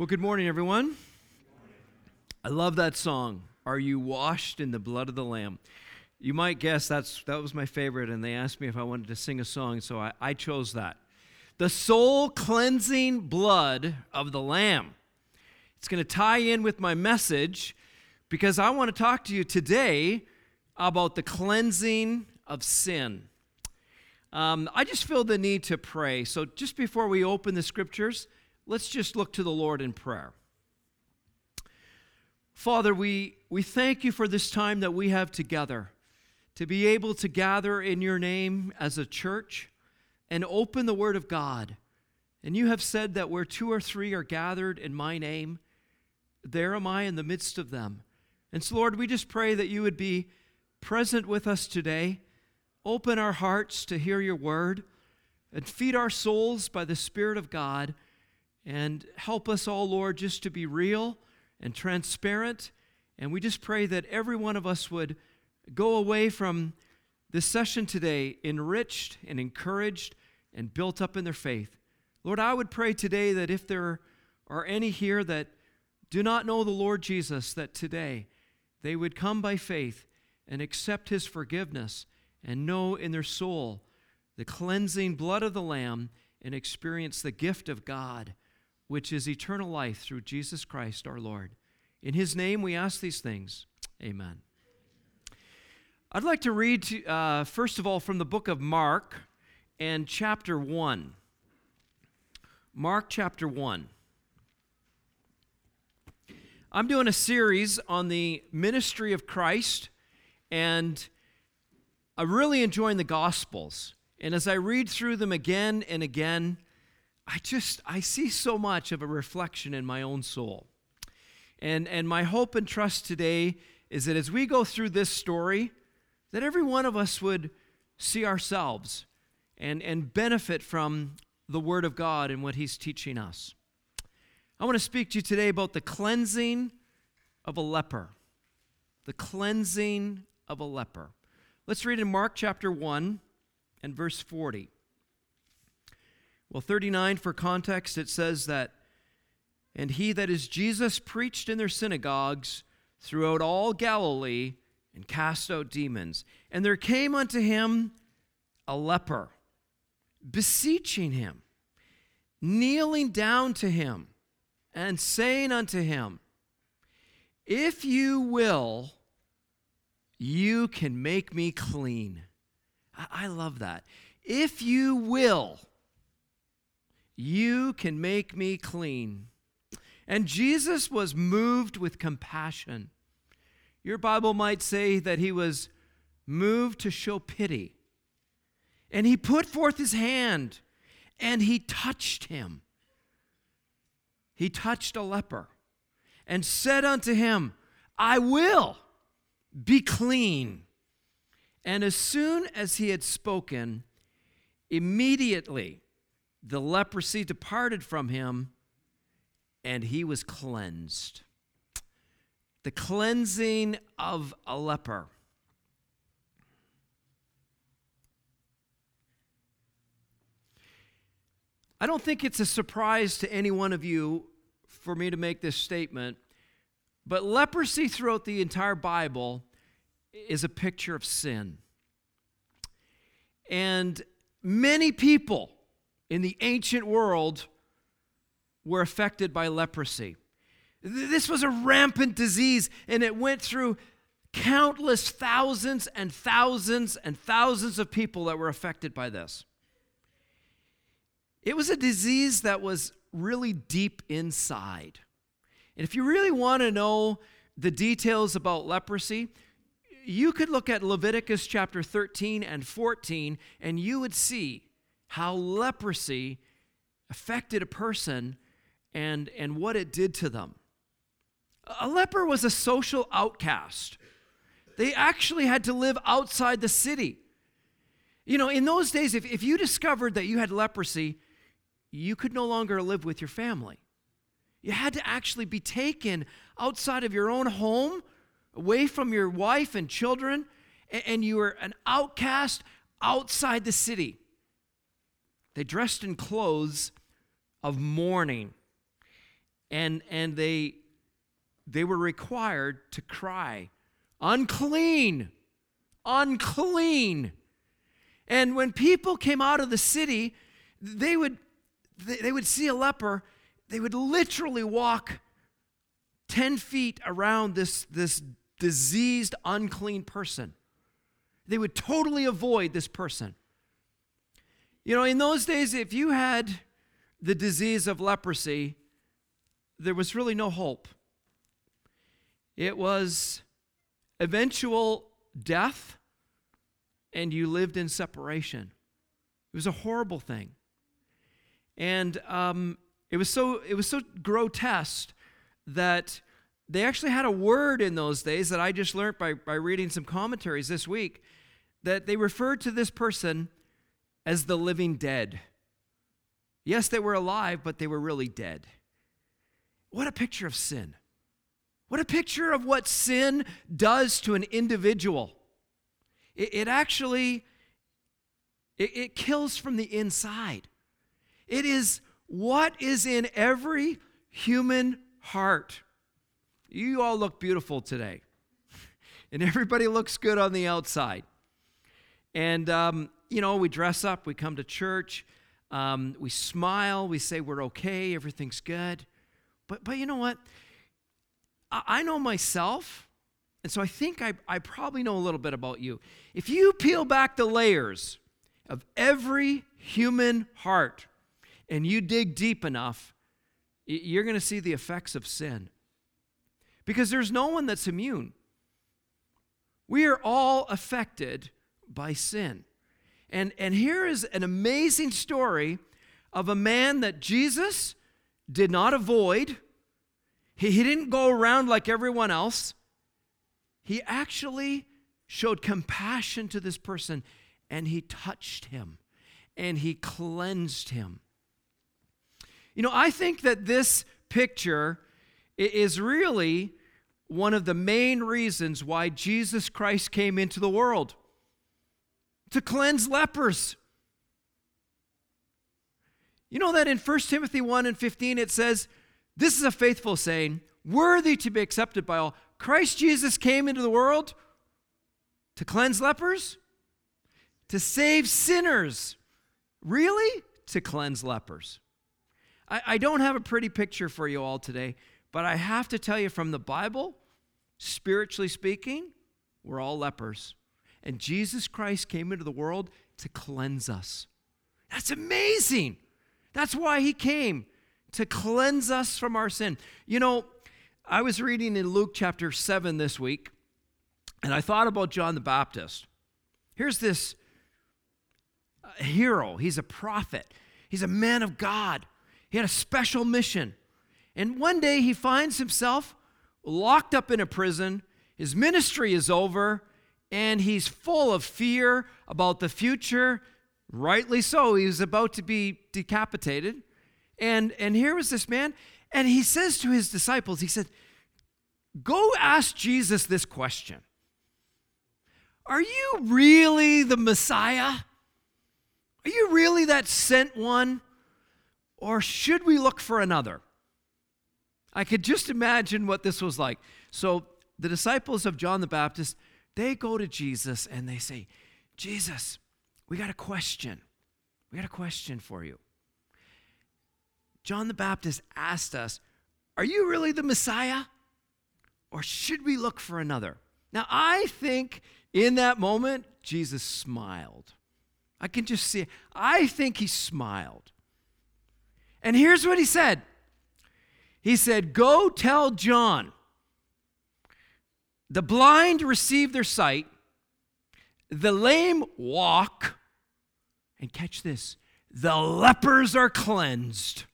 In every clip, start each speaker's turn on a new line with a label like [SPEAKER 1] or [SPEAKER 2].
[SPEAKER 1] Well, good morning, everyone. I love that song. Are you washed in the blood of the Lamb? You might guess that's that was my favorite, and they asked me if I wanted to sing a song, so I, I chose that. The soul cleansing blood of the Lamb. It's going to tie in with my message because I want to talk to you today about the cleansing of sin. Um, I just feel the need to pray. So, just before we open the scriptures, let's just look to the Lord in prayer. Father, we, we thank you for this time that we have together to be able to gather in your name as a church and open the Word of God. And you have said that where two or three are gathered in my name, there am I in the midst of them. And so, Lord, we just pray that you would be present with us today, open our hearts to hear your word, and feed our souls by the Spirit of God, and help us all, Lord, just to be real and transparent. And we just pray that every one of us would go away from this session today enriched and encouraged and built up in their faith. Lord, I would pray today that if there are any here that do not know the Lord Jesus, that today they would come by faith and accept his forgiveness and know in their soul the cleansing blood of the Lamb and experience the gift of God, which is eternal life through Jesus Christ our Lord. In his name we ask these things. Amen. I'd like to read, to, uh, first of all, from the book of Mark and chapter 1. Mark chapter 1. I'm doing a series on the ministry of Christ, and I'm really enjoying the Gospels. And as I read through them again and again, I just I see so much of a reflection in my own soul. And and my hope and trust today is that as we go through this story, that every one of us would see ourselves and, and benefit from the Word of God and what He's teaching us. I want to speak to you today about the cleansing of a leper. The cleansing of a leper. Let's read in Mark chapter 1 and verse 40. Well, 39 for context, it says that, and he that is Jesus preached in their synagogues throughout all Galilee and cast out demons. And there came unto him a leper, beseeching him, kneeling down to him, and saying unto him, If you will, you can make me clean. I, love that. If you will, you can make me clean. And Jesus was moved with compassion your Bible might say that he was moved to show pity. And he put forth his hand and he touched him. He touched a leper and said unto him, I will be clean. And as soon as he had spoken, immediately the leprosy departed from him and he was cleansed the cleansing of a leper. I don't think it's a surprise to any one of you for me to make this statement, but leprosy throughout the entire Bible is a picture of sin. And many people in the ancient world were affected by leprosy. This was a rampant disease, and it went through countless thousands and thousands and thousands of people that were affected by this. It was a disease that was really deep inside. And if you really want to know the details about leprosy, you could look at Leviticus chapter 13 and 14, and you would see how leprosy affected a person and, and what it did to them. A leper was a social outcast. They actually had to live outside the city. You know, in those days, if, if you discovered that you had leprosy, you could no longer live with your family. You had to actually be taken outside of your own home, away from your wife and children, and, and you were an outcast outside the city. They dressed in clothes of mourning. and, and they, they were required to cry, unclean, unclean. And when people came out of the city, they would, they would see a leper, they would literally walk 10 feet around this, this diseased, unclean person. They would totally avoid this person. You know, in those days, if you had the disease of leprosy, there was really no hope. It was eventual death, and you lived in separation. It was a horrible thing. And um, it, was so, it was so grotesque that they actually had a word in those days that I just learned by, by reading some commentaries this week that they referred to this person as the living dead. Yes, they were alive, but they were really dead. What a picture of sin. What a picture of what sin does to an individual. It, it actually it, it kills from the inside. It is what is in every human heart. You all look beautiful today, and everybody looks good on the outside. And, um, you know, we dress up, we come to church, um, we smile, we say we're okay, everything's good. But, but you know what? I, I know myself, and so I think I, I probably know a little bit about you. If you peel back the layers of every human heart and you dig deep enough, you're going to see the effects of sin. Because there's no one that's immune. We are all affected by sin. And, and here is an amazing story of a man that Jesus did not avoid. He, he didn't go around like everyone else. He actually showed compassion to this person and he touched him and he cleansed him. You know, I think that this picture is really one of the main reasons why Jesus Christ came into the world to cleanse lepers. You know that in 1 Timothy 1 and 15 it says, This is a faithful saying, worthy to be accepted by all. Christ Jesus came into the world to cleanse lepers, to save sinners. Really? To cleanse lepers. I, I don't have a pretty picture for you all today, but I have to tell you from the Bible, spiritually speaking, we're all lepers. And Jesus Christ came into the world to cleanse us. That's amazing. That's why he came, to cleanse us from our sin. You know, I was reading in Luke chapter 7 this week, and I thought about John the Baptist. Here's this hero, he's a prophet, he's a man of God. He had a special mission. And one day he finds himself locked up in a prison. His ministry is over, and he's full of fear about the future. Rightly so. He was about to be decapitated. And, and here was this man, and he says to his disciples, he said, Go ask Jesus this question Are you really the Messiah? Are you really that sent one? Or should we look for another? I could just imagine what this was like. So the disciples of John the Baptist they go to Jesus and they say, Jesus, we got a question. We got a question for you. John the Baptist asked us, Are you really the Messiah? Or should we look for another? Now, I think in that moment, Jesus smiled. I can just see it. I think he smiled. And here's what he said He said, Go tell John the blind receive their sight, the lame walk, and catch this the lepers are cleansed.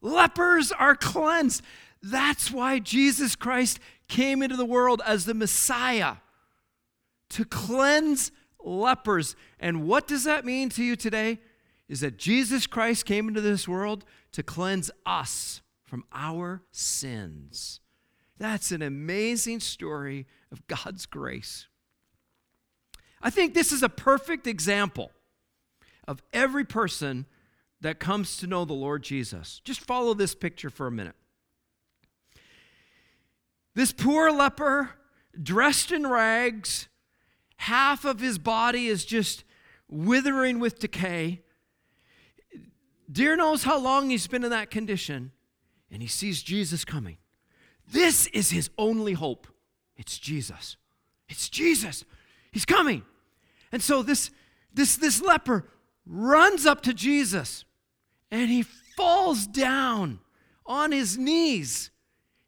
[SPEAKER 1] Lepers are cleansed. That's why Jesus Christ came into the world as the Messiah to cleanse lepers. And what does that mean to you today? Is that Jesus Christ came into this world to cleanse us from our sins. That's an amazing story of God's grace. I think this is a perfect example of every person that comes to know the Lord Jesus. Just follow this picture for a minute. This poor leper, dressed in rags, half of his body is just withering with decay. Dear knows how long he's been in that condition, and he sees Jesus coming. This is his only hope. It's Jesus. It's Jesus. He's coming. And so this, this, this leper runs up to Jesus and he falls down on his knees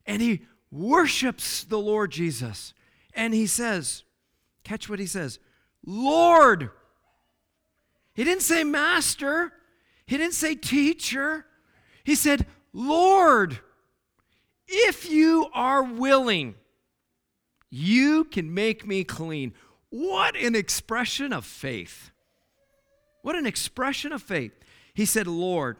[SPEAKER 1] and he worships the Lord Jesus. And he says, catch what he says, Lord. He didn't say master, he didn't say teacher. He said, Lord, if you are willing, you can make me clean. What an expression of faith! What an expression of faith. He said, Lord.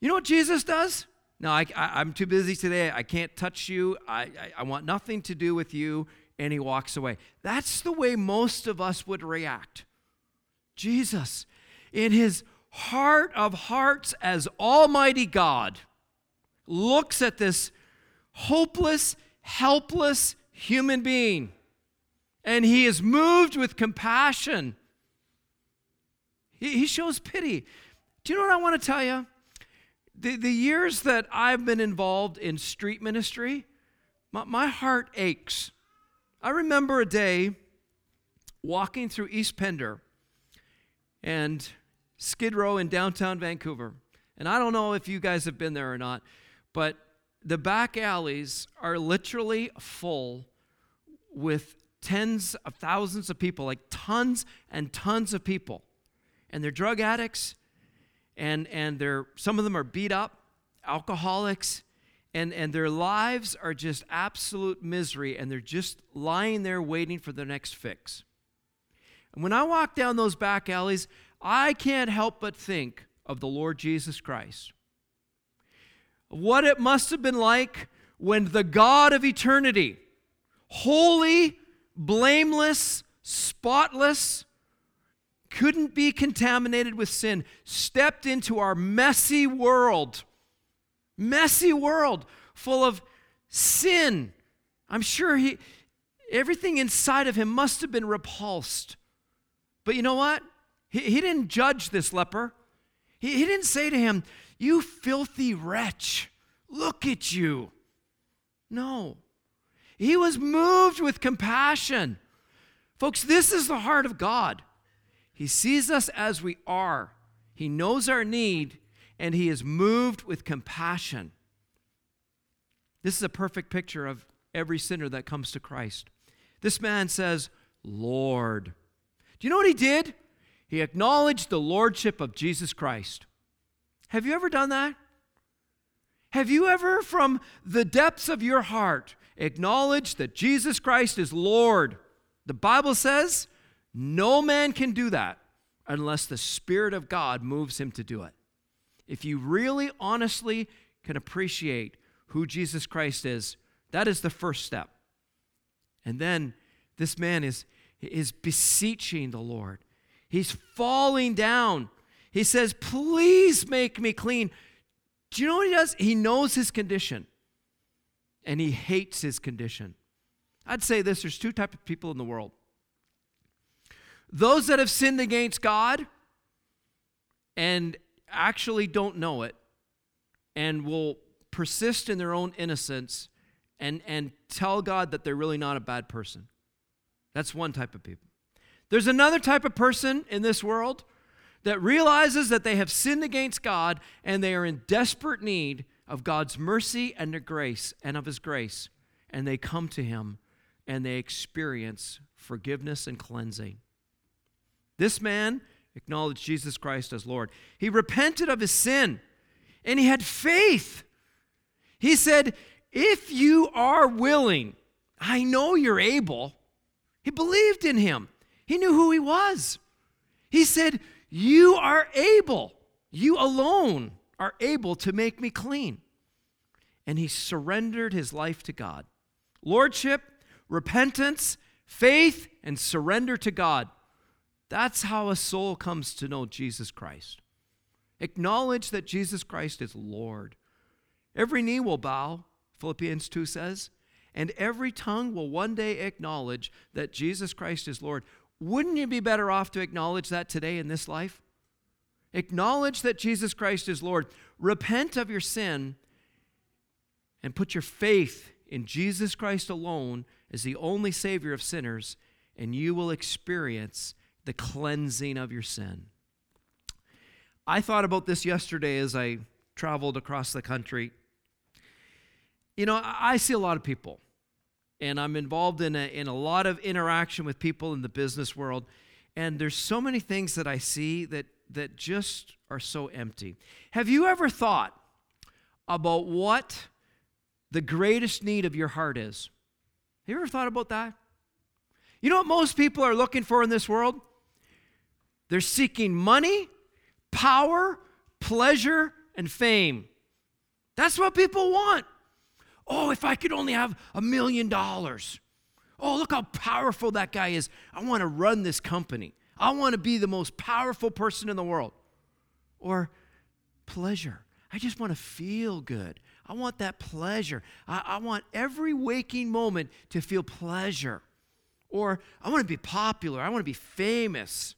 [SPEAKER 1] You know what Jesus does? No, I, am too busy today. I can't touch you. I, I, I want nothing to do with you. And he walks away. That's the way most of us would react. Jesus, in his heart of hearts as Almighty God, looks at this hopeless, helpless human being and he is moved with compassion he, shows pity. Do you know what I want to tell you? The, the years that I've been involved in street ministry, my, my heart aches. I remember a day walking through East Pender and Skid Row in downtown Vancouver. And I don't know if you guys have been there or not, but the back alleys are literally full with tens of thousands of people, like tons and tons of people. And they're drug addicts and and they're some of them are beat up alcoholics and and their lives are just absolute misery and they're just lying there waiting for their next fix. And when i walk down those back alleys i can't help but think of the lord jesus christ what it must have been like when the god of eternity holy blameless spotless couldn't be contaminated with sin, stepped into our messy world, messy world full of sin. I'm sure he, everything inside of him must have been repulsed. But you know what? He, he didn't judge this leper. He, he didn't say to him, You filthy wretch, look at you. No. He was moved with compassion. Folks, this is the heart of God. He sees us as we are, He knows our need, and He is moved with compassion. This is a perfect picture of every sinner that comes to Christ. This man says, Lord. Do you know what he did? He acknowledged the lordship of Jesus Christ. Have you ever done that? Have you ever, from the depths of your heart, acknowledged that Jesus Christ is Lord? The Bible says no man can do that unless the Spirit of God moves him to do it. If you really honestly can appreciate who Jesus Christ is, that is the first step. And then this man is, is beseeching the Lord. He's falling down. He says, Please make me clean. Do you know what he does? He knows his condition and he hates his condition. I'd say this there's two types of people in the world those that have sinned against God and actually don't know it and will persist in their own innocence and, and tell God that they're really not a bad person. That's one type of people. There's another type of person in this world that realizes that they have sinned against God and they are in desperate need of God's mercy and grace and of his grace and they come to him and they experience forgiveness and cleansing. This man acknowledged Jesus Christ as Lord. He repented of his sin and he had faith. He said, If you are willing, I know you're able. He believed in him, he knew who he was. He said, You are able. You alone are able to make me clean. And he surrendered his life to God. Lordship, repentance, faith, and surrender to God. That's how a soul comes to know Jesus Christ. Acknowledge that Jesus Christ is Lord. Every knee will bow, Philippians 2 says, and every tongue will one day acknowledge that Jesus Christ is Lord. Wouldn't you be better off to acknowledge that today in this life? Acknowledge that Jesus Christ is Lord. Repent of your sin and put your faith in Jesus Christ alone as the only Savior of sinners, and you will experience the cleansing of your sin. I thought about this yesterday as I traveled across the country. You know, I see a lot of people, and I'm involved in a, in a lot of interaction with people in the business world, and there's so many things that I see that, that just are so empty. Have you ever thought about what the greatest need of your heart is? Have you ever thought about that? You know what most people are looking for in this world? They're seeking money, power, pleasure, and fame. That's what people want. Oh, if I could only have a million dollars. Oh, look how powerful that guy is. I want to run this company. I want to be the most powerful person in the world. Or pleasure. I just want to feel good. I want that pleasure. I, I, want every waking moment to feel pleasure. Or I want to be popular. I want to be famous.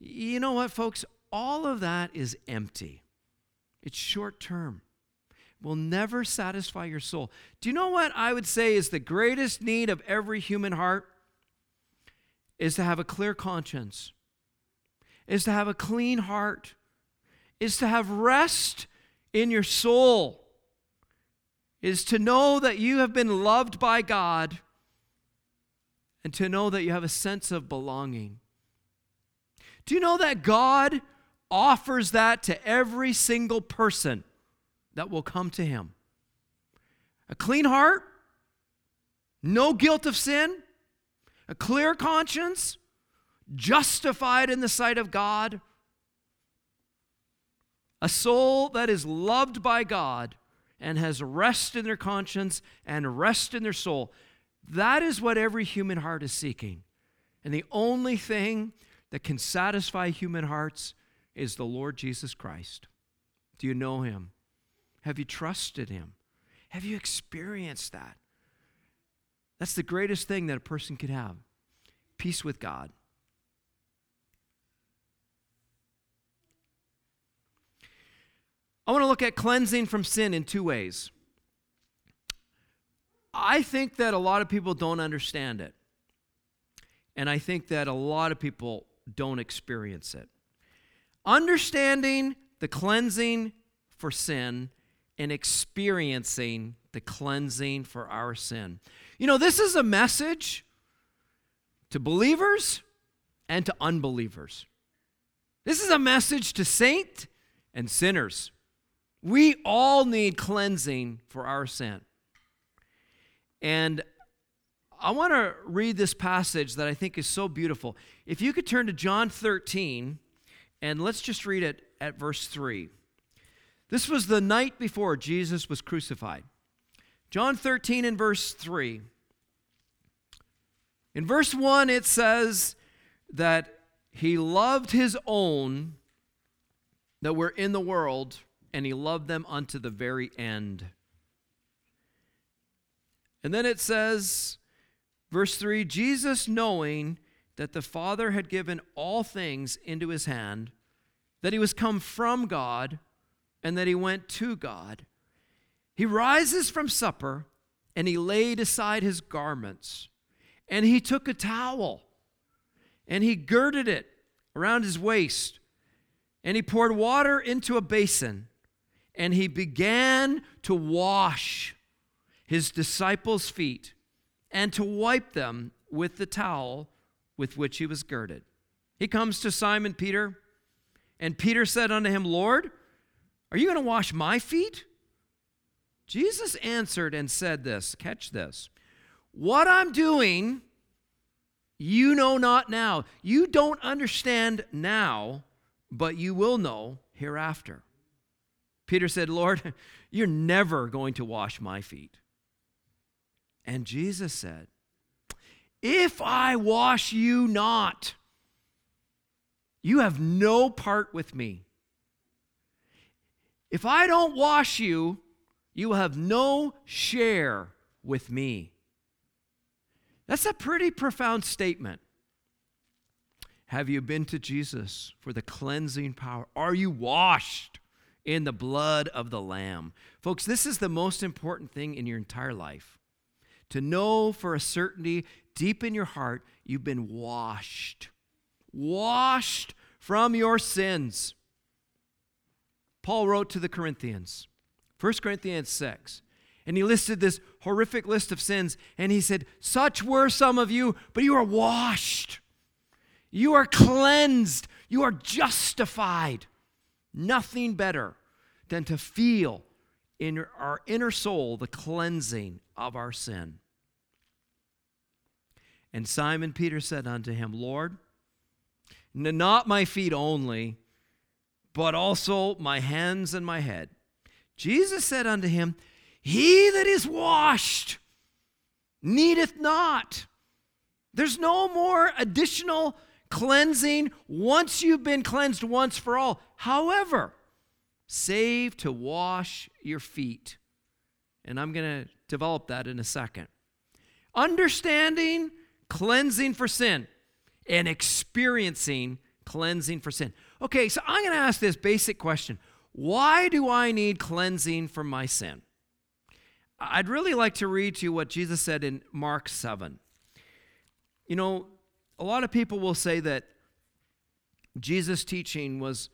[SPEAKER 1] You know what, folks? All of that is empty. It's short term, will never satisfy your soul. Do you know what I would say is the greatest need of every human heart? Is to have a clear conscience, is to have a clean heart, is to have rest in your soul, is to know that you have been loved by God and to know that you have a sense of belonging. Do you know that God offers that to every single person that will come to him. A clean heart, no guilt of sin, a clear conscience, justified in the sight of God, a soul that is loved by God and has rest in their conscience and rest in their soul. That is what every human heart is seeking. And the only thing that can satisfy human hearts is the Lord Jesus Christ. Do you know him? Have you trusted him? Have you experienced that? That's the greatest thing that a person could have peace with God. I want to look at cleansing from sin in two ways. I think that a lot of people don't understand it. And I think that a lot of people don't experience it understanding the cleansing for sin and experiencing the cleansing for our sin. You know, this is a message to believers and to unbelievers. This is a message to saint and sinners. We all need cleansing for our sin. And I want to read this passage that I think is so beautiful. If you could turn to John 13, and let's just read it at verse 3. This was the night before Jesus was crucified. John 13 and verse 3. In verse 1, it says that he loved his own that were in the world, and he loved them unto the very end. And then it says, verse 3 Jesus, knowing that the Father had given all things into his hand, that he was come from God, and that he went to God. He rises from supper, and he laid aside his garments, and he took a towel, and he girded it around his waist, and he poured water into a basin, and he began to wash his disciples' feet and to wipe them with the towel with which he was girded. He comes to Simon Peter, and Peter said unto him, Lord, are you going to wash my feet? Jesus answered and said this catch this. What I'm doing, you know not now. You don't understand now, but you will know hereafter. Peter said, Lord, you're never going to wash my feet. And Jesus said, if I wash you not, you have no part with me. If I don't wash you, you will have no share with me. That's a pretty profound statement. Have you been to Jesus for the cleansing power? Are you washed in the blood of the Lamb? Folks, this is the most important thing in your entire life. To know for a certainty, deep in your heart, you've been washed. Washed from your sins. Paul wrote to the Corinthians, 1 Corinthians 6, and he listed this horrific list of sins, and he said, Such were some of you, but you are washed. You are cleansed. You are justified. Nothing better than to feel in our inner soul the cleansing of our sin. And Simon Peter said unto him, Lord, not my feet only, but also my hands and my head. Jesus said unto him, He that is washed needeth not. There's no more additional cleansing once you've been cleansed once for all. However, save to wash your feet. And I'm going to develop that in a second. Understanding cleansing for sin and experiencing cleansing for sin. Okay, so I'm going to ask this basic question Why do I need cleansing from my sin? I'd really like to read to you what Jesus said in Mark 7. You know, a lot of people will say that Jesus' teaching was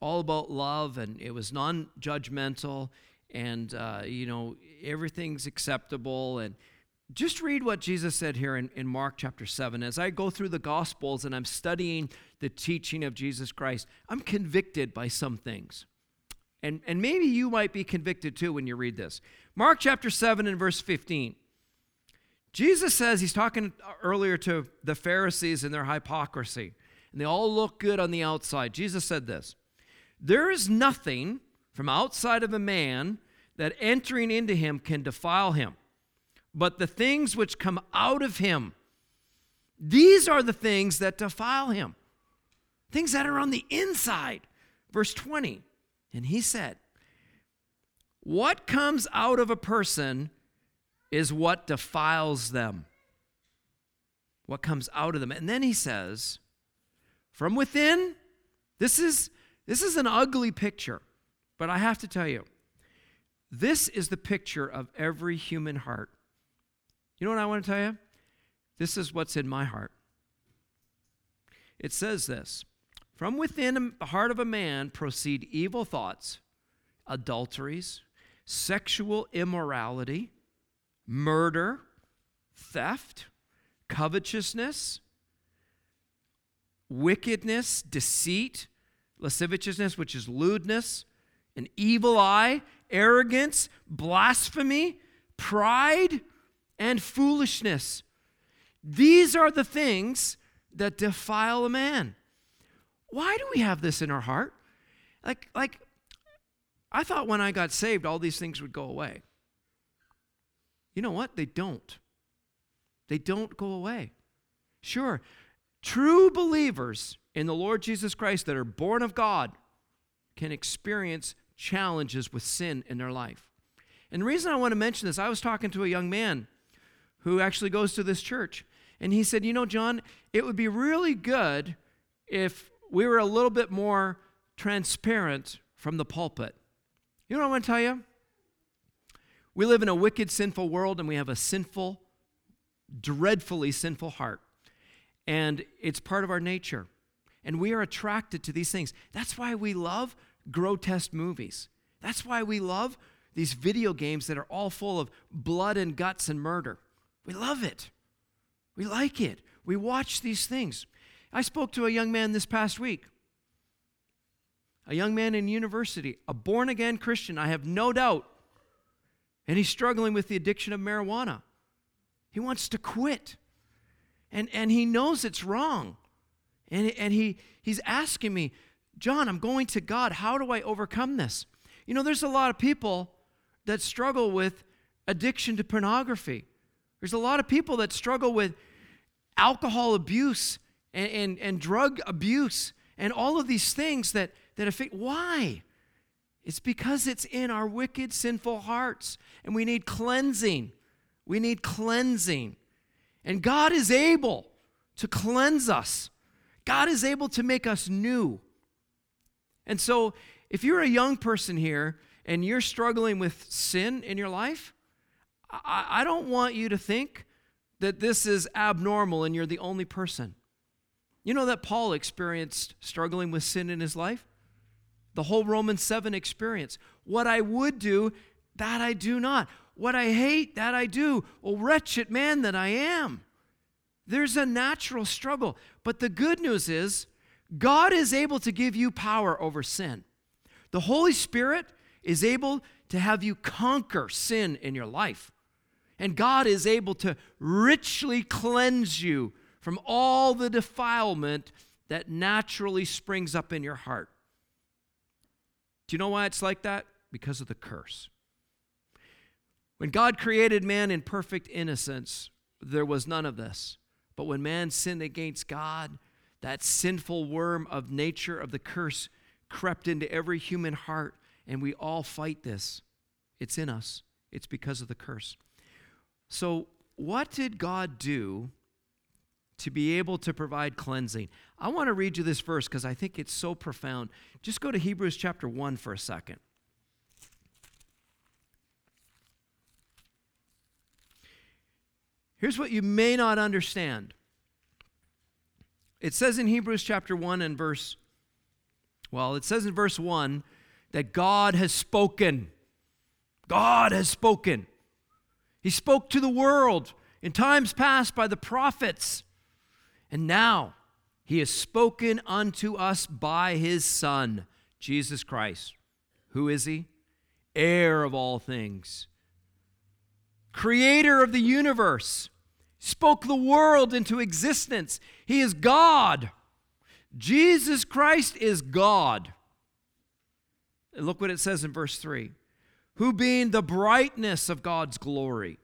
[SPEAKER 1] all about love and it was non judgmental and, uh, you know, everything's acceptable and just read what Jesus said here in, in Mark chapter 7. As I go through the Gospels and I'm studying the teaching of Jesus Christ, I'm convicted by some things. And, and maybe you might be convicted too when you read this. Mark chapter 7 and verse 15. Jesus says, he's talking earlier to the Pharisees and their hypocrisy, and they all look good on the outside. Jesus said this There is nothing from outside of a man that entering into him can defile him but the things which come out of him. These are the things that defile him, things that are on the inside. Verse 20, and he said, What comes out of a person is what defiles them. What comes out of them. And then he says, From within, this is, this is an ugly picture, but I have to tell you, this is the picture of every human heart. You know what I want to tell you? This is what's in my heart. It says this From within the heart of a man proceed evil thoughts, adulteries, sexual immorality, murder, theft, covetousness, wickedness, deceit, lasciviousness, which is lewdness, an evil eye, arrogance, blasphemy, pride and foolishness. These are the things that defile a man. Why do we have this in our heart? Like, like I thought when I got saved, all these things would go away. You know what? They don't. They don't go away. Sure, true believers in the Lord Jesus Christ that are born of God can experience challenges with sin in their life. And the reason I want to mention this, I was talking to a young man who actually goes to this church. And he said, You know, John, it would be really good if we were a little bit more transparent from the pulpit. You know what I want to tell you? We live in a wicked, sinful world, and we have a sinful, dreadfully sinful heart. And it's part of our nature. And we are attracted to these things. That's why we love grotesque movies. That's why we love these video games that are all full of blood and guts and murder. We love it. We like it. We watch these things. I spoke to a young man this past week, a young man in university, a born again Christian, I have no doubt. And he's struggling with the addiction of marijuana. He wants to quit. And, and he knows it's wrong. And, and he, he's asking me, John, I'm going to God. How do I overcome this? You know, there's a lot of people that struggle with addiction to pornography. There's a lot of people that struggle with alcohol abuse and, and, and drug abuse and all of these things that, that affect. Why? It's because it's in our wicked, sinful hearts, and we need cleansing. We need cleansing. And God is able to cleanse us, God is able to make us new. And so, if you're a young person here and you're struggling with sin in your life, I, I don't want you to think that this is abnormal and you're the only person. You know that Paul experienced struggling with sin in his life? The whole Romans 7 experience. What I would do, that I do not. What I hate, that I do. Oh, wretched man that I am. There's a natural struggle. But the good news is, God is able to give you power over sin. The Holy Spirit is able to have you conquer sin in your life. And God is able to richly cleanse you from all the defilement that naturally springs up in your heart. Do you know why it's like that? Because of the curse. When God created man in perfect innocence, there was none of this. But when man sinned against God, that sinful worm of nature of the curse crept into every human heart, and we all fight this. It's in us, it's because of the curse. So, what did God do to be able to provide cleansing? I want to read you this verse because I think it's so profound. Just go to Hebrews chapter 1 for a second. Here's what you may not understand. It says in Hebrews chapter 1 and verse, well, it says in verse 1 that God has spoken. God has spoken. He spoke to the world in times past by the prophets. And now he has spoken unto us by his Son, Jesus Christ. Who is he? Heir of all things, creator of the universe spoke the world into existence. He is God. Jesus Christ is God. And look what it says in verse 3 who being the brightness of God's glory,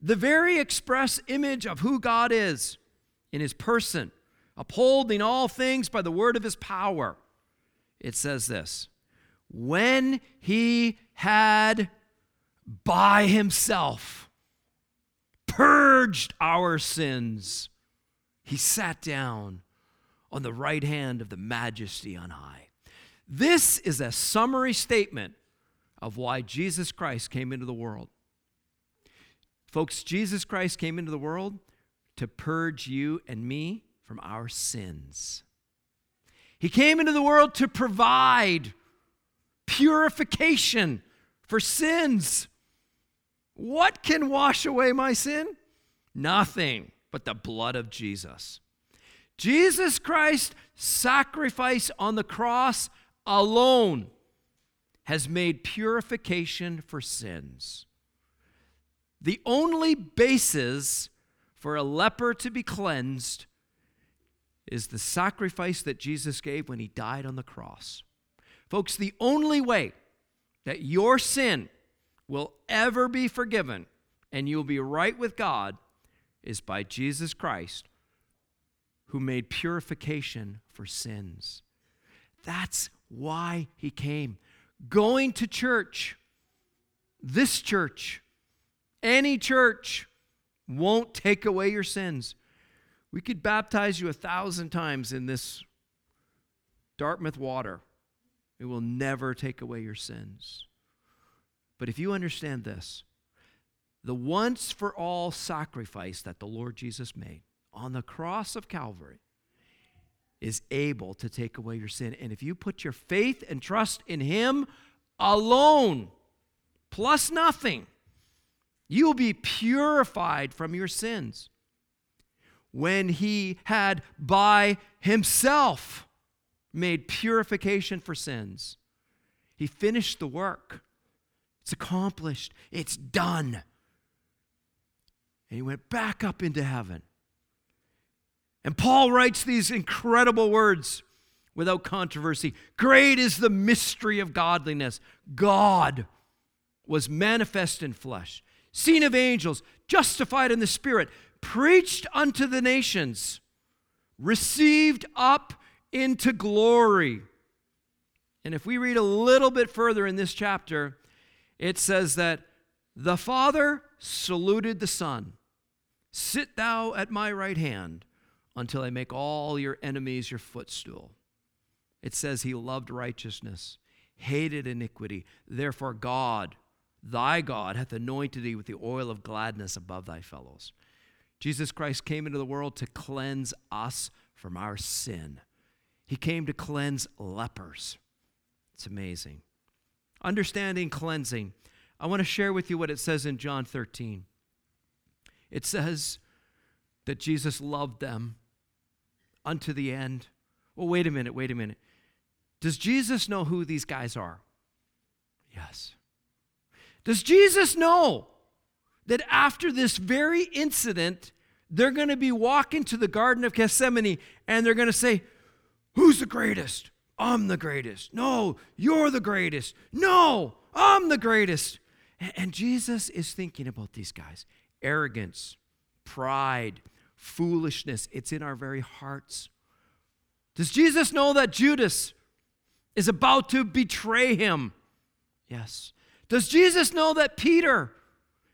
[SPEAKER 1] the very express image of who God is in his person, upholding all things by the word of his power. It says this when he had by himself purged our sins, he sat down on the right hand of the majesty on high. This is a summary statement of why Jesus Christ came into the world. Folks, Jesus Christ came into the world to purge you and me from our sins. He came into the world to provide purification for sins. What can wash away my sin? Nothing but the blood of Jesus. Jesus Christ's sacrifice on the cross alone has made purification for sins. The only basis for a leper to be cleansed is the sacrifice that Jesus gave when he died on the cross. Folks, the only way that your sin will ever be forgiven and you'll be right with God is by Jesus Christ, who made purification for sins. That's why he came. Going to church, this church, any church, won't take away your sins. We could baptize you a thousand times in this Dartmouth water, it will never take away your sins. But if you understand this, the once for all sacrifice that the Lord Jesus made on the cross of Calvary is able to take away your sin. And if you put your faith and trust in Him alone, plus nothing, you will be purified from your sins. When He had by Himself made purification for sins, He finished the work. It's accomplished. It's done. And he went back up into heaven. And Paul writes these incredible words without controversy Great is the mystery of godliness. God was manifest in flesh, seen of angels, justified in the Spirit, preached unto the nations, received up into glory. And if we read a little bit further in this chapter, it says that The Father saluted the Son Sit thou at my right hand until I make all your enemies your footstool. It says he loved righteousness, hated iniquity. Therefore, God, thy God, hath anointed thee with the oil of gladness above thy fellows. Jesus Christ came into the world to cleanse us from our sin. He came to cleanse lepers. It's amazing. Understanding cleansing. I want to share with you what it says in John 13. It says that Jesus loved them unto the end. Well, wait a minute, wait a minute. Does Jesus know who these guys are? Yes. Does Jesus know that after this very incident, they're going to be walking to the Garden of Gethsemane and they're going to say, Who's the greatest? I'm the greatest. No, you're the greatest. No, I'm the greatest. And Jesus is thinking about these guys arrogance, pride, foolishness. It's in our very hearts. Does Jesus know that Judas is about to betray him? Yes. Does Jesus know that Peter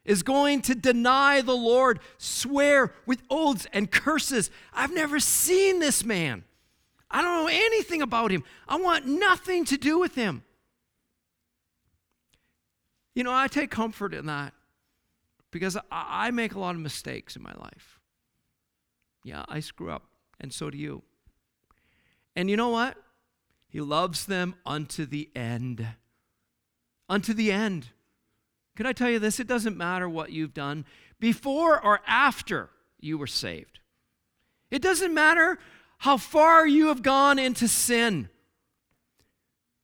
[SPEAKER 1] is going to deny the Lord, swear with oaths and curses? I've never seen this man. I don't know anything about him. I want nothing to do with him. You know, I take comfort in that because I make a lot of mistakes in my life. Yeah, I screw up, and so do you. And you know what? He loves them unto the end. Unto the end. Can I tell you this? It doesn't matter what you've done before or after you were saved. It doesn't matter how far you have gone into sin.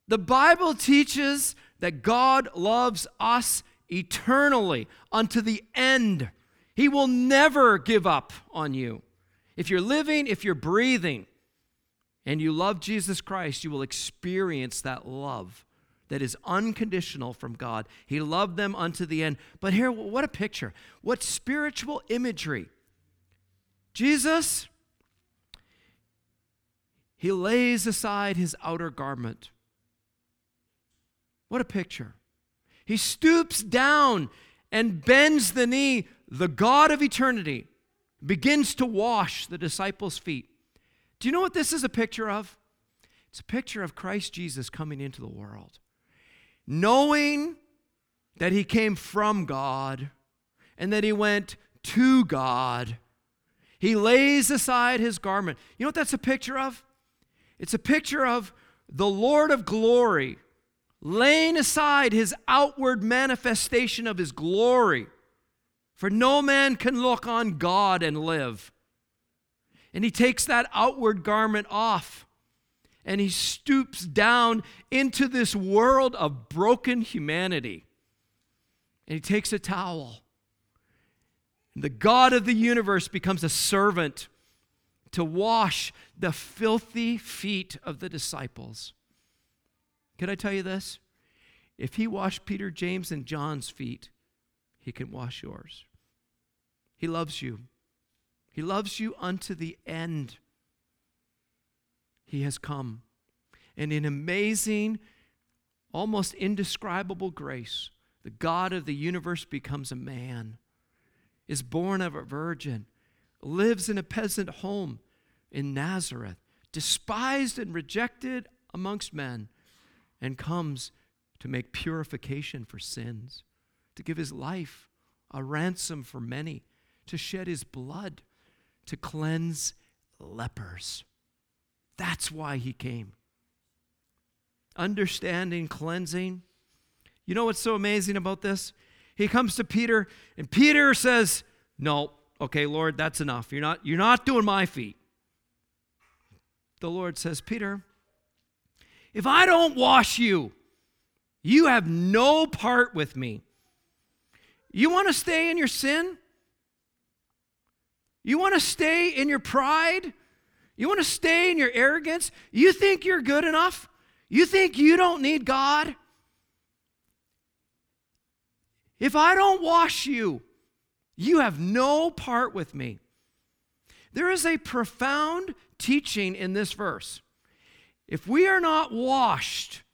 [SPEAKER 1] The Bible teaches that God loves us eternally unto the end. He will never give up on you. If you're living, if you're breathing, and you love Jesus Christ, you will experience that love that is unconditional from God. He loved them unto the end. But here, what a picture. What spiritual imagery. Jesus, he lays aside his outer garment. What a picture. He stoops down and bends the knee. The God of eternity begins to wash the disciples' feet. Do you know what this is a picture of? It's a picture of Christ Jesus coming into the world, knowing that he came from God and that he went to God. He lays aside his garment. You know what that's a picture of? It's a picture of the Lord of glory laying aside his outward manifestation of his glory. For no man can look on God and live. And he takes that outward garment off and he stoops down into this world of broken humanity. And he takes a towel. And the God of the universe becomes a servant to wash the filthy feet of the disciples. Can I tell you this? If he washed Peter, James, and John's feet, he can wash yours. He loves you. He loves you unto the end. He has come. And in amazing, almost indescribable grace, the God of the universe becomes a man, is born of a virgin, lives in a peasant home in Nazareth, despised and rejected amongst men and comes to make purification for sins, to give his life a ransom for many, to shed his blood, to cleanse lepers. That's why he came. Understanding cleansing. You know what's so amazing about this? He comes to Peter, and Peter says, No, okay, Lord, that's enough. You're not, you're not doing my feet. The Lord says, Peter, if I don't wash you, you have no part with me. You want to stay in your sin? You want to stay in your pride? You want to stay in your arrogance? You think you're good enough? You think you don't need God? If I don't wash you, you have no part with me. There is a profound teaching in this verse. If we are not washed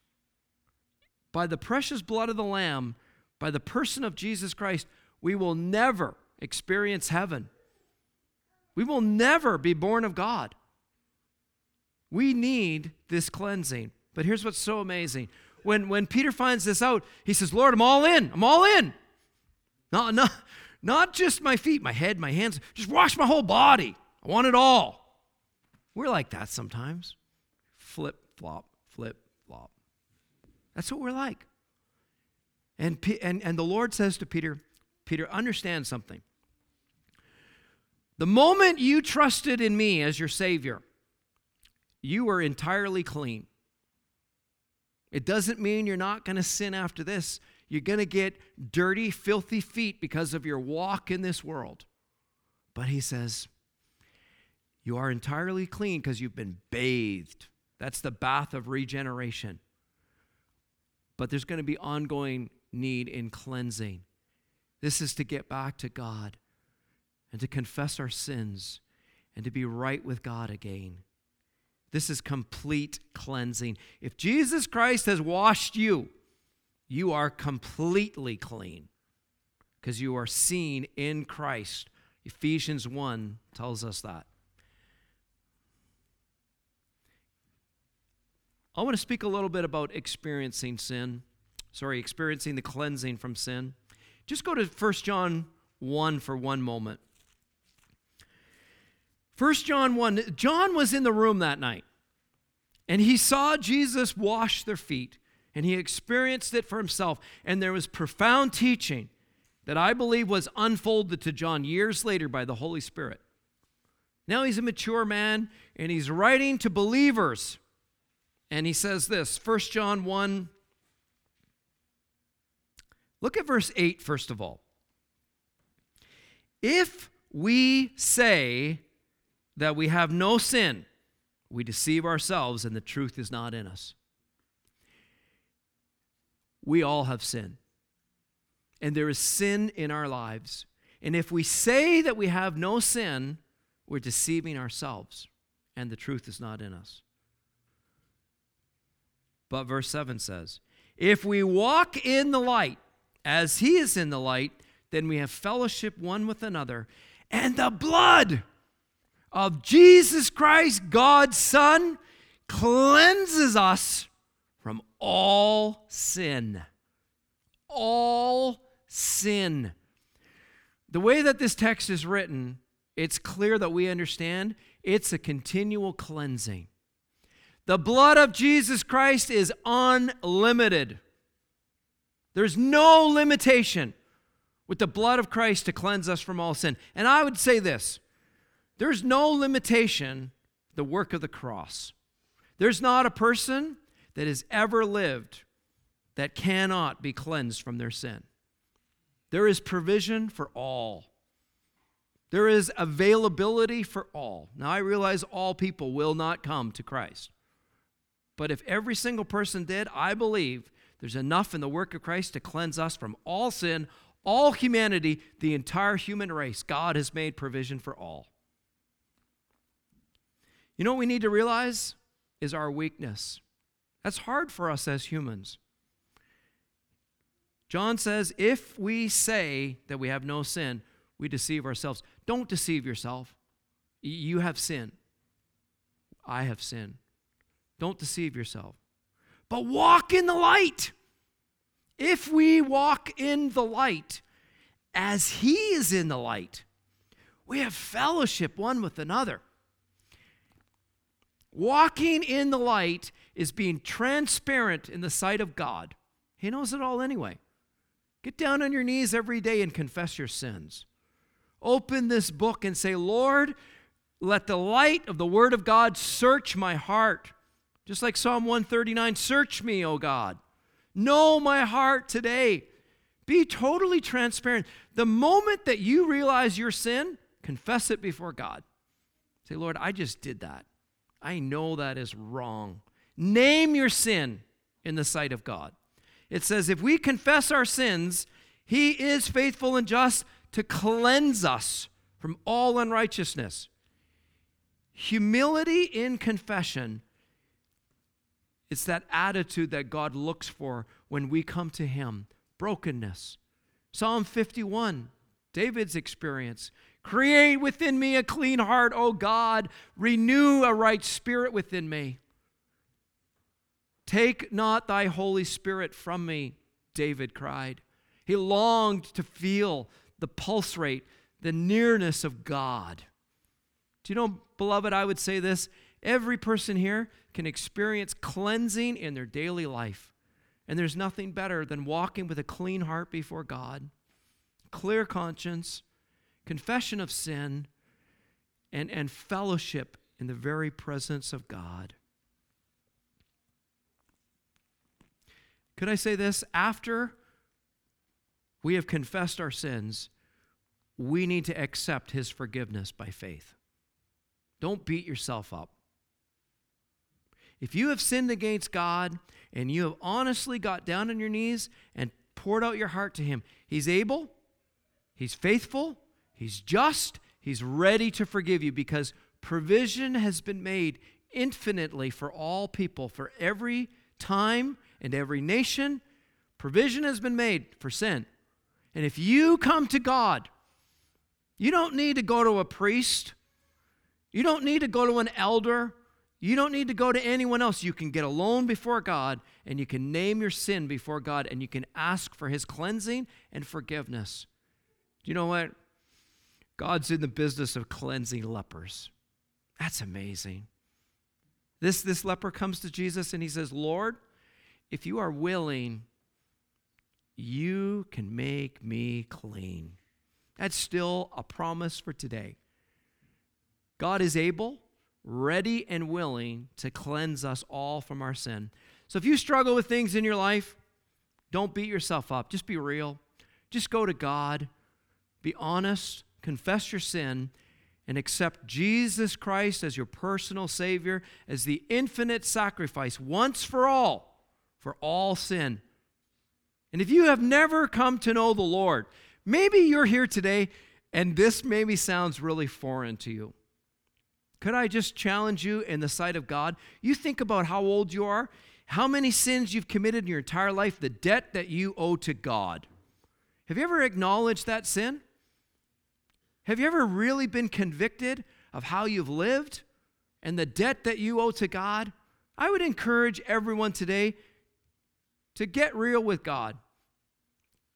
[SPEAKER 1] by the precious blood of the Lamb, by the person of Jesus Christ, we will never experience heaven. We will never be born of God. We need this cleansing. But here's what's so amazing. When, when Peter finds this out, he says, Lord, I'm all in. I'm all in. Not, not, not just my feet, my head, my hands. Just wash my whole body. I want it all. We're like that sometimes. Flip, flop, flip, flop. That's what we're like. And, and, and the Lord says to Peter, Peter, understand something. The moment you trusted in me as your Savior, you were entirely clean. It doesn't mean you're not going to sin after this. You're going to get dirty, filthy feet because of your walk in this world. But he says, You are entirely clean because you've been bathed. That's the bath of regeneration. But there's going to be ongoing need in cleansing. This is to get back to God and to confess our sins and to be right with God again. This is complete cleansing. If Jesus Christ has washed you, you are completely clean because you are seen in Christ. Ephesians 1 tells us that. I want to speak a little bit about experiencing sin. Sorry, experiencing the cleansing from sin. Just go to 1 John 1 for one moment. 1 John 1, John was in the room that night and he saw Jesus wash their feet and he experienced it for himself. And there was profound teaching that I believe was unfolded to John years later by the Holy Spirit. Now he's a mature man and he's writing to believers. And he says this 1 John 1. Look at verse 8, first of all. If we say that we have no sin, we deceive ourselves and the truth is not in us. We all have sin. And there is sin in our lives. And if we say that we have no sin, we're deceiving ourselves and the truth is not in us. But verse 7 says, If we walk in the light as he is in the light, then we have fellowship one with another, and the blood of Jesus Christ, God's Son, cleanses us from all sin. All sin. The way that this text is written, it's clear that we understand it's a continual cleansing. The blood of Jesus Christ is unlimited. There's no limitation with the blood of Christ to cleanse us from all sin. And I would say this there's no limitation the work of the cross. There's not a person that has ever lived that cannot be cleansed from their sin. There is provision for all. There is availability for all. Now, I realize all people will not come to Christ. But if every single person did, I believe there's enough in the work of Christ to cleanse us from all sin, all humanity, the entire human race. God has made provision for all. You know what we need to realize is our weakness. That's hard for us as humans. John says, if we say that we have no sin, we deceive ourselves. Don't deceive yourself. You have sin. I have sin. Don't deceive yourself. But walk in the light. If we walk in the light as He is in the light, we have fellowship one with another. Walking in the light is being transparent in the sight of God. He knows it all anyway. Get down on your knees every day and confess your sins. Open this book and say, Lord, let the light of the Word of God search my heart. Just like Psalm 139 Search me, O God. Know my heart today. Be totally transparent. The moment that you realize your sin, confess it before God. Say, Lord, I just did that. I know that is wrong. Name your sin in the sight of God. It says, if we confess our sins, He is faithful and just to cleanse us from all unrighteousness. Humility in confession, it's that attitude that God looks for when we come to Him, brokenness. Psalm 51, David's experience. Create within me a clean heart, O God. Renew a right spirit within me. Take not thy Holy Spirit from me, David cried. He longed to feel the pulse rate, the nearness of God. Do you know, beloved, I would say this every person here can experience cleansing in their daily life. And there's nothing better than walking with a clean heart before God, clear conscience, confession of sin, and, and fellowship in the very presence of God. Could I say this? After we have confessed our sins, we need to accept his forgiveness by faith. Don't beat yourself up. If you have sinned against God and you have honestly got down on your knees and poured out your heart to him, he's able, he's faithful, he's just, he's ready to forgive you because provision has been made infinitely for all people, for every time and every nation. Provision has been made for sin. And if you come to God, you don't need to go to a priest. You don't need to go to an elder. You don't need to go to anyone else. You can get alone before God and you can name your sin before God and you can ask for his cleansing and forgiveness. Do you know what? God's in the business of cleansing lepers. That's amazing. This, this leper comes to Jesus and he says, Lord, if you are willing, you can make me clean. That's still a promise for today. God is able, ready, and willing to cleanse us all from our sin. So if you struggle with things in your life, don't beat yourself up. Just be real. Just go to God, be honest, confess your sin, and accept Jesus Christ as your personal Savior, as the infinite sacrifice once for all for all sin. And if you have never come to know the Lord, maybe you're here today and this maybe sounds really foreign to you. Could I just challenge you in the sight of God? You think about how old you are, how many sins you've committed in your entire life, the debt that you owe to God. Have you ever acknowledged that sin? Have you ever really been convicted of how you've lived and the debt that you owe to God? I would encourage everyone today to get real with God.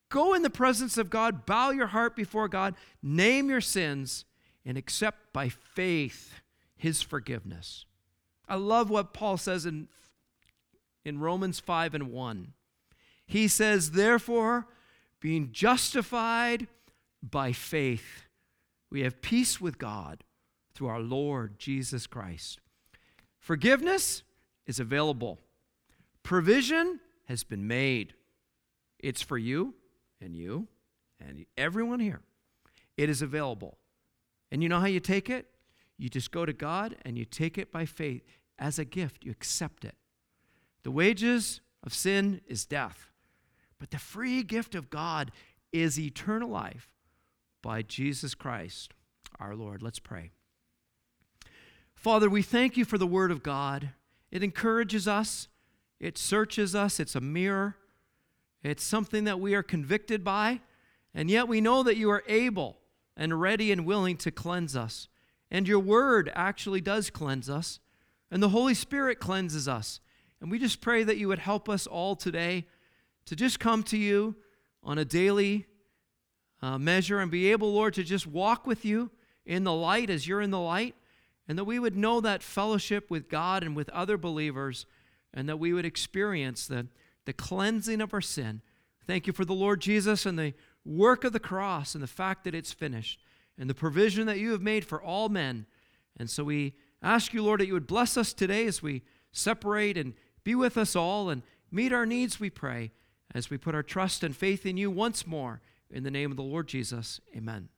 [SPEAKER 1] Go in the presence of God, bow your heart before God, name your sins, and accept by faith his forgiveness. I love what Paul says in, in Romans 5 and 1. He says, Therefore, being justified by faith, we have peace with God through our Lord Jesus Christ. Forgiveness is available, provision has been made. It's for you and you and everyone here. It is available. And you know how you take it? You just go to God and you take it by faith as a gift. You accept it. The wages of sin is death, but the free gift of God is eternal life by Jesus Christ our Lord. Let's pray. Father, we thank you for the Word of God. It encourages us, it searches us, it's a mirror, it's something that we are convicted by, and yet we know that you are able and ready and willing to cleanse us. And your word actually does cleanse us, and the Holy Spirit cleanses us. And we just pray that you would help us all today to just come to you on a daily uh, measure and be able, Lord, to just walk with you in the light as you're in the light, and that we would know that fellowship with God and with other believers and that we would experience the, the cleansing of our sin. Thank you for the Lord Jesus and the work of the cross and the fact that it's finished and the provision that you have made for all men. And so we ask you, Lord, that you would bless us today as we separate and be with us all and meet our needs, we pray, as we put our trust and faith in you once more. In the name of the Lord Jesus, amen.